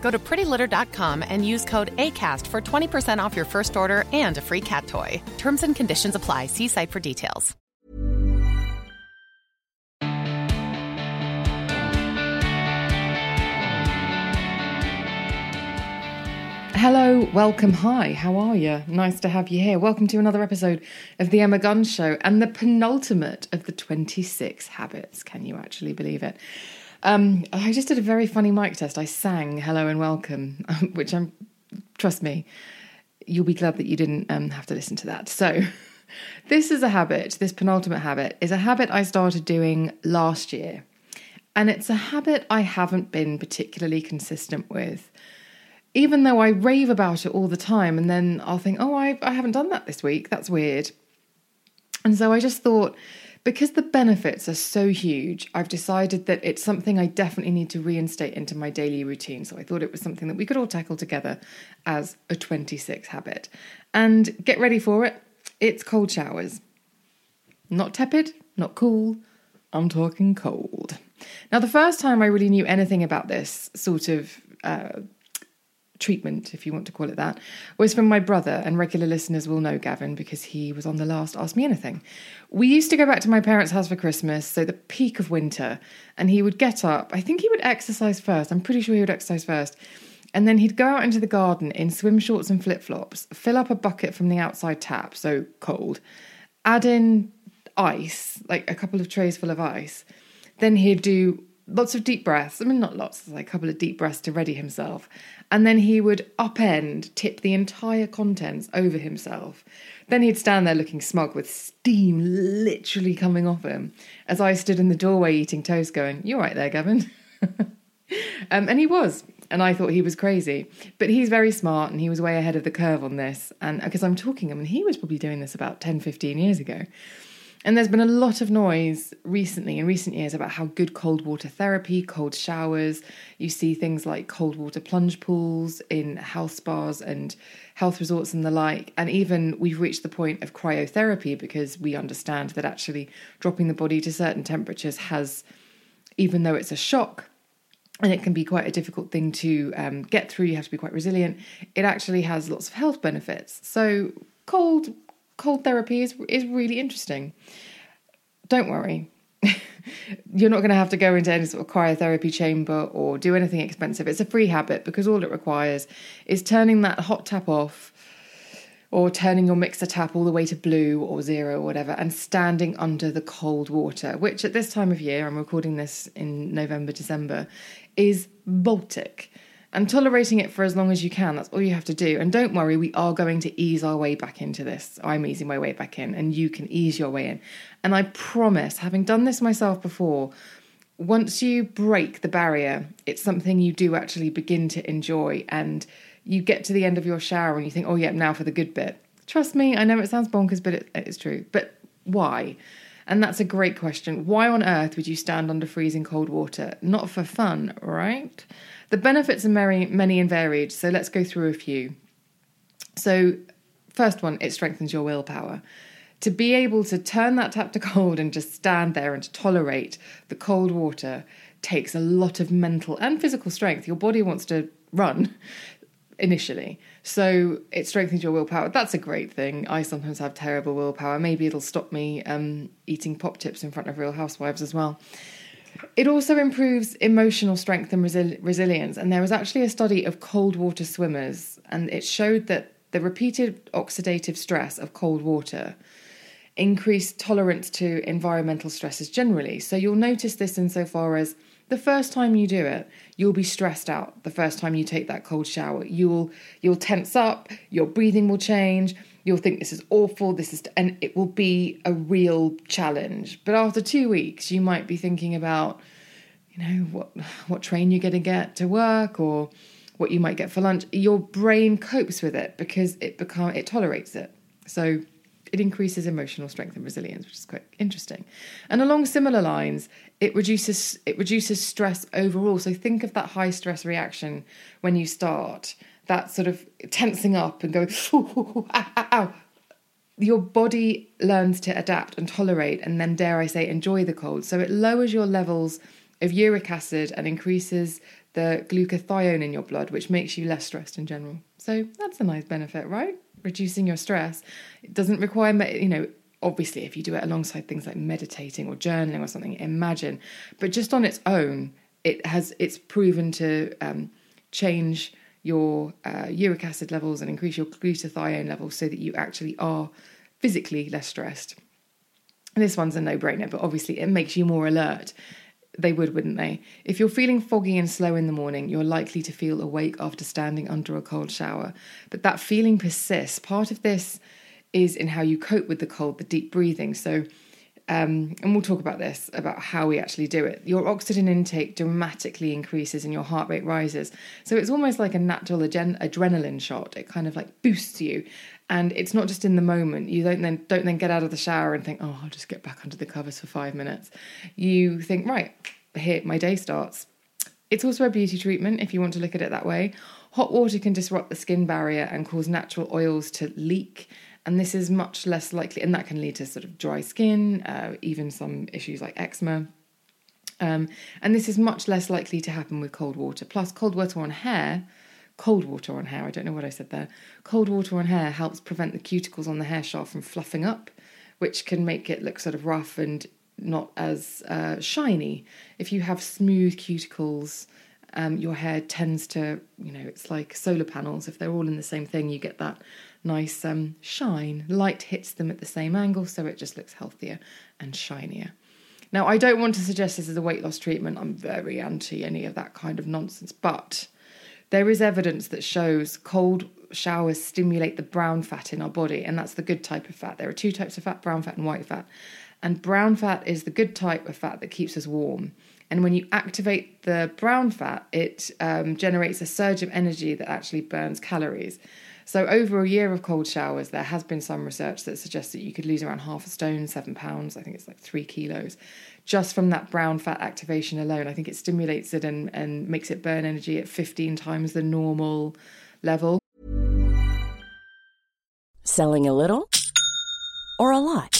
Go to prettylitter.com and use code ACAST for 20% off your first order and a free cat toy. Terms and conditions apply. See site for details. Hello, welcome, hi, how are you? Nice to have you here. Welcome to another episode of The Emma Guns Show and the penultimate of the 26 habits. Can you actually believe it? Um, I just did a very funny mic test. I sang hello and welcome, which I'm, trust me, you'll be glad that you didn't um, have to listen to that. So, this is a habit, this penultimate habit is a habit I started doing last year. And it's a habit I haven't been particularly consistent with. Even though I rave about it all the time, and then I'll think, oh, I, I haven't done that this week. That's weird. And so I just thought, because the benefits are so huge, I've decided that it's something I definitely need to reinstate into my daily routine. So I thought it was something that we could all tackle together as a 26 habit. And get ready for it. It's cold showers. Not tepid, not cool. I'm talking cold. Now, the first time I really knew anything about this sort of uh, treatment, if you want to call it that, was from my brother, and regular listeners will know Gavin because he was on the last Ask Me Anything. We used to go back to my parents' house for Christmas, so the peak of winter, and he would get up. I think he would exercise first. I'm pretty sure he would exercise first. And then he'd go out into the garden in swim shorts and flip flops, fill up a bucket from the outside tap, so cold, add in ice, like a couple of trays full of ice. Then he'd do lots of deep breaths. I mean, not lots, like a couple of deep breaths to ready himself. And then he would upend, tip the entire contents over himself. Then he'd stand there looking smug with steam literally coming off him as I stood in the doorway eating toast, going, You're right there, Gavin. um, and he was. And I thought he was crazy. But he's very smart and he was way ahead of the curve on this. And because I'm talking him, and he was probably doing this about 10, 15 years ago. And there's been a lot of noise recently, in recent years, about how good cold water therapy, cold showers, you see things like cold water plunge pools in health spas and health resorts and the like. And even we've reached the point of cryotherapy because we understand that actually dropping the body to certain temperatures has, even though it's a shock, and it can be quite a difficult thing to um, get through, you have to be quite resilient, it actually has lots of health benefits. So, cold cold therapy is is really interesting. Don't worry. You're not going to have to go into any sort of cryotherapy chamber or do anything expensive. It's a free habit because all it requires is turning that hot tap off or turning your mixer tap all the way to blue or zero or whatever and standing under the cold water, which at this time of year, I'm recording this in November, December, is Baltic and tolerating it for as long as you can. That's all you have to do. And don't worry, we are going to ease our way back into this. I'm easing my way back in, and you can ease your way in. And I promise, having done this myself before, once you break the barrier, it's something you do actually begin to enjoy. And you get to the end of your shower and you think, oh, yeah, now for the good bit. Trust me, I know it sounds bonkers, but it, it's true. But why? And that's a great question. Why on earth would you stand under freezing cold water? Not for fun, right? The benefits are many, many and varied, so let's go through a few. So, first one, it strengthens your willpower. To be able to turn that tap to cold and just stand there and to tolerate the cold water takes a lot of mental and physical strength. Your body wants to run initially. So it strengthens your willpower. That's a great thing. I sometimes have terrible willpower. Maybe it'll stop me um, eating pop tips in front of real housewives as well. It also improves emotional strength and resi- resilience. And there was actually a study of cold water swimmers, and it showed that the repeated oxidative stress of cold water increased tolerance to environmental stresses generally. So you'll notice this insofar as the first time you do it, you'll be stressed out. The first time you take that cold shower, you'll you'll tense up, your breathing will change, you'll think this is awful, this is and it will be a real challenge. But after 2 weeks, you might be thinking about you know what what train you're going to get to work or what you might get for lunch. Your brain copes with it because it become it tolerates it. So it increases emotional strength and resilience, which is quite interesting. And along similar lines, it reduces it reduces stress overall. So think of that high stress reaction when you start, that sort of tensing up and going, ow, ow, ow. Your body learns to adapt and tolerate, and then dare I say, enjoy the cold. So it lowers your levels of uric acid and increases the glutathione in your blood, which makes you less stressed in general. So that's a nice benefit, right? Reducing your stress. It doesn't require, you know, obviously if you do it alongside things like meditating or journaling or something, imagine. But just on its own, it has it's proven to um, change your uh, uric acid levels and increase your glutathione levels so that you actually are physically less stressed. This one's a no-brainer, but obviously it makes you more alert they would, wouldn't they? If you're feeling foggy and slow in the morning, you're likely to feel awake after standing under a cold shower. But that feeling persists. Part of this is in how you cope with the cold, the deep breathing. So, um, and we'll talk about this about how we actually do it. Your oxygen intake dramatically increases and your heart rate rises. So it's almost like a natural adrenaline shot. It kind of like boosts you, and it's not just in the moment. You don't then don't then get out of the shower and think, oh, I'll just get back under the covers for five minutes. You think, right, here my day starts. It's also a beauty treatment if you want to look at it that way. Hot water can disrupt the skin barrier and cause natural oils to leak and this is much less likely, and that can lead to sort of dry skin, uh, even some issues like eczema. Um, and this is much less likely to happen with cold water. Plus, cold water on hair, cold water on hair, I don't know what I said there. Cold water on hair helps prevent the cuticles on the hair shaft from fluffing up, which can make it look sort of rough and not as uh, shiny. If you have smooth cuticles, um, your hair tends to, you know, it's like solar panels. If they're all in the same thing, you get that nice um, shine. Light hits them at the same angle, so it just looks healthier and shinier. Now, I don't want to suggest this as a weight loss treatment. I'm very anti any of that kind of nonsense, but there is evidence that shows cold showers stimulate the brown fat in our body, and that's the good type of fat. There are two types of fat brown fat and white fat. And brown fat is the good type of fat that keeps us warm. And when you activate the brown fat, it um, generates a surge of energy that actually burns calories. So, over a year of cold showers, there has been some research that suggests that you could lose around half a stone, seven pounds, I think it's like three kilos, just from that brown fat activation alone. I think it stimulates it and, and makes it burn energy at 15 times the normal level. Selling a little or a lot?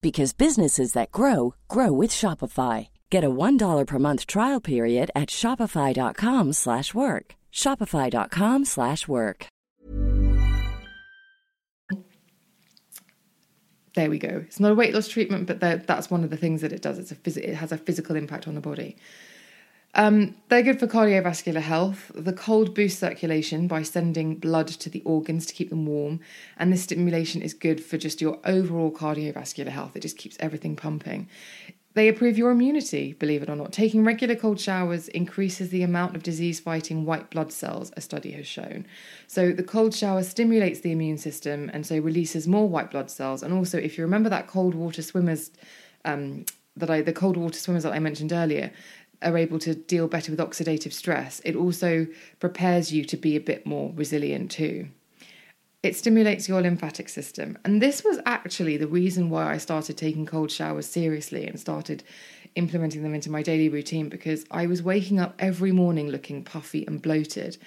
because businesses that grow grow with Shopify. Get a $1 per month trial period at shopify.com/work. shopify.com/work. There we go. It's not a weight loss treatment, but that's one of the things that it does. It's a phys- it has a physical impact on the body. Um, they're good for cardiovascular health. The cold boosts circulation by sending blood to the organs to keep them warm, and this stimulation is good for just your overall cardiovascular health. It just keeps everything pumping. They improve your immunity, believe it or not. Taking regular cold showers increases the amount of disease fighting white blood cells, a study has shown. So, the cold shower stimulates the immune system and so releases more white blood cells. And also, if you remember that cold water swimmers um, that I, the cold water swimmers that I mentioned earlier, are able to deal better with oxidative stress, it also prepares you to be a bit more resilient too. It stimulates your lymphatic system. And this was actually the reason why I started taking cold showers seriously and started implementing them into my daily routine because I was waking up every morning looking puffy and bloated.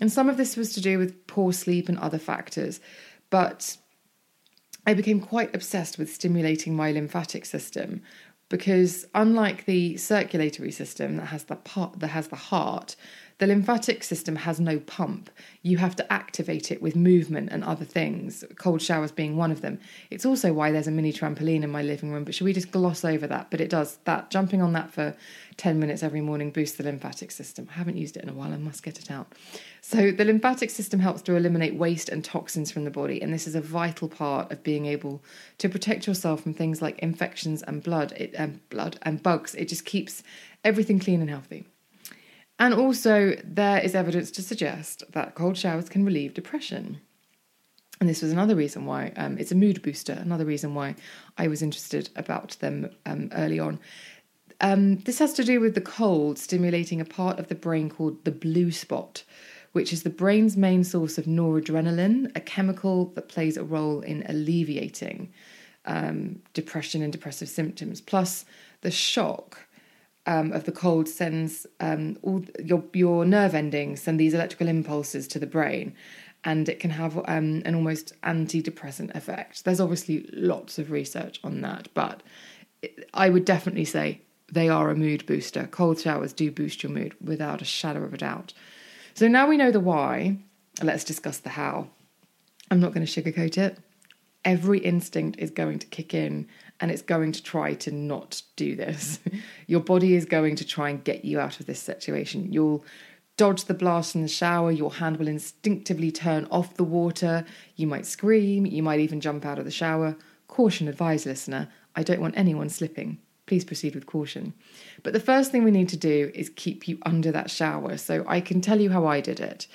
And some of this was to do with poor sleep and other factors. But I became quite obsessed with stimulating my lymphatic system because unlike the circulatory system that has the part that has the heart, the lymphatic system has no pump. You have to activate it with movement and other things, cold showers being one of them. It's also why there's a mini trampoline in my living room, but should we just gloss over that? But it does that. Jumping on that for 10 minutes every morning boosts the lymphatic system. I haven't used it in a while, I must get it out. So, the lymphatic system helps to eliminate waste and toxins from the body, and this is a vital part of being able to protect yourself from things like infections and blood, it, um, blood and bugs. It just keeps everything clean and healthy. And also, there is evidence to suggest that cold showers can relieve depression. And this was another reason why um, it's a mood booster, another reason why I was interested about them um, early on. Um, this has to do with the cold stimulating a part of the brain called the blue spot, which is the brain's main source of noradrenaline, a chemical that plays a role in alleviating um, depression and depressive symptoms. Plus, the shock um, of the cold sends um, all your your nerve endings send these electrical impulses to the brain, and it can have um, an almost antidepressant effect. There's obviously lots of research on that, but I would definitely say they are a mood booster. Cold showers do boost your mood without a shadow of a doubt. So now we know the why. Let's discuss the how. I'm not going to sugarcoat it. Every instinct is going to kick in and it's going to try to not do this. Your body is going to try and get you out of this situation. You'll dodge the blast in the shower, your hand will instinctively turn off the water, you might scream, you might even jump out of the shower. Caution advised, listener, I don't want anyone slipping. Please proceed with caution. But the first thing we need to do is keep you under that shower. So I can tell you how I did it.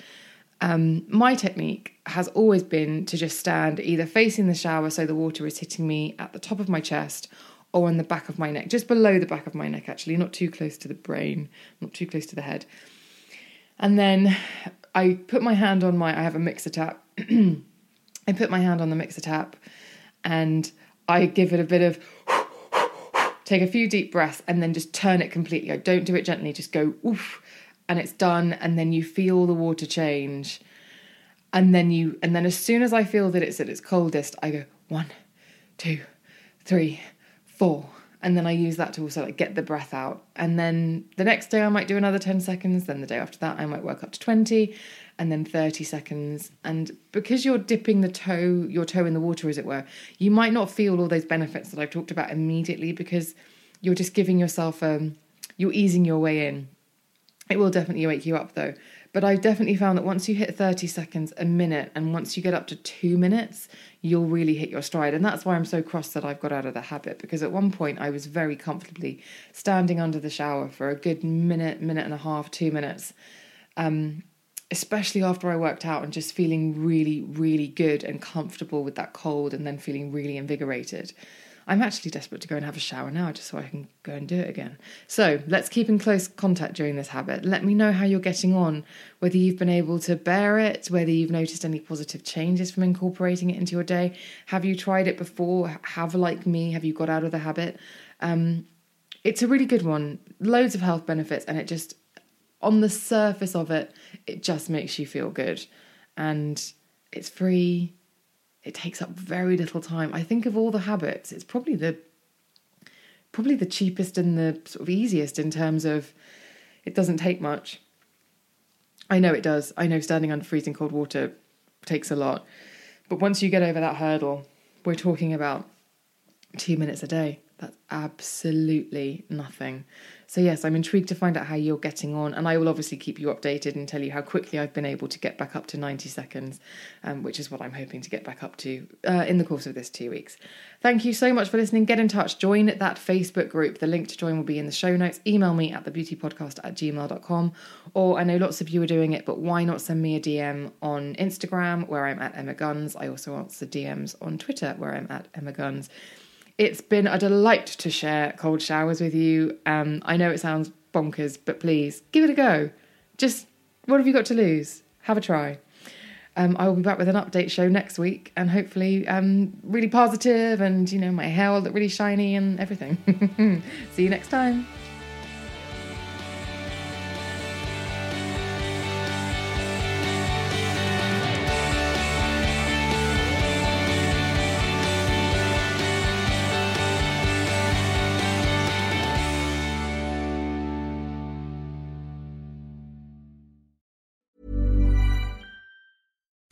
Um, my technique has always been to just stand either facing the shower so the water is hitting me at the top of my chest or on the back of my neck, just below the back of my neck, actually, not too close to the brain, not too close to the head. And then I put my hand on my, I have a mixer tap. I put my hand on the mixer tap and I give it a bit of, take a few deep breaths and then just turn it completely. I don't do it gently, just go oof and it's done and then you feel the water change. And then you and then as soon as i feel that it's at its coldest i go one two three four. And then i use that to also like get the breath out. And then the next day i might do another 10 seconds. Then the day after that i might work up to 20 and then 30 seconds. And because you're dipping the toe your toe in the water as it were you might not feel all those benefits that i've talked about immediately because you're just giving yourself um you're easing your way in it will definitely wake you up though. But I've definitely found that once you hit 30 seconds, a minute, and once you get up to two minutes, you'll really hit your stride. And that's why I'm so cross that I've got out of the habit because at one point I was very comfortably standing under the shower for a good minute, minute and a half, two minutes. Um, especially after I worked out and just feeling really, really good and comfortable with that cold and then feeling really invigorated. I'm actually desperate to go and have a shower now just so I can go and do it again. So let's keep in close contact during this habit. Let me know how you're getting on, whether you've been able to bear it, whether you've noticed any positive changes from incorporating it into your day. Have you tried it before? Have, like me, have you got out of the habit? Um, it's a really good one, loads of health benefits, and it just, on the surface of it, it just makes you feel good. And it's free, it takes up very little time. I think of all the habits, it's probably the probably the cheapest and the sort of easiest in terms of it doesn't take much. I know it does. I know standing under freezing cold water takes a lot. But once you get over that hurdle, we're talking about two minutes a day. That's absolutely nothing. So, yes, I'm intrigued to find out how you're getting on, and I will obviously keep you updated and tell you how quickly I've been able to get back up to 90 seconds, um, which is what I'm hoping to get back up to uh, in the course of this two weeks. Thank you so much for listening. Get in touch, join that Facebook group. The link to join will be in the show notes. Email me at thebeautypodcast at gmail.com, or I know lots of you are doing it, but why not send me a DM on Instagram where I'm at Emma Guns? I also answer DMs on Twitter where I'm at Emma Guns. It's been a delight to share cold showers with you. Um, I know it sounds bonkers, but please give it a go. Just what have you got to lose? Have a try. Um, I will be back with an update show next week and hopefully um, really positive and, you know, my hair will look really shiny and everything. See you next time.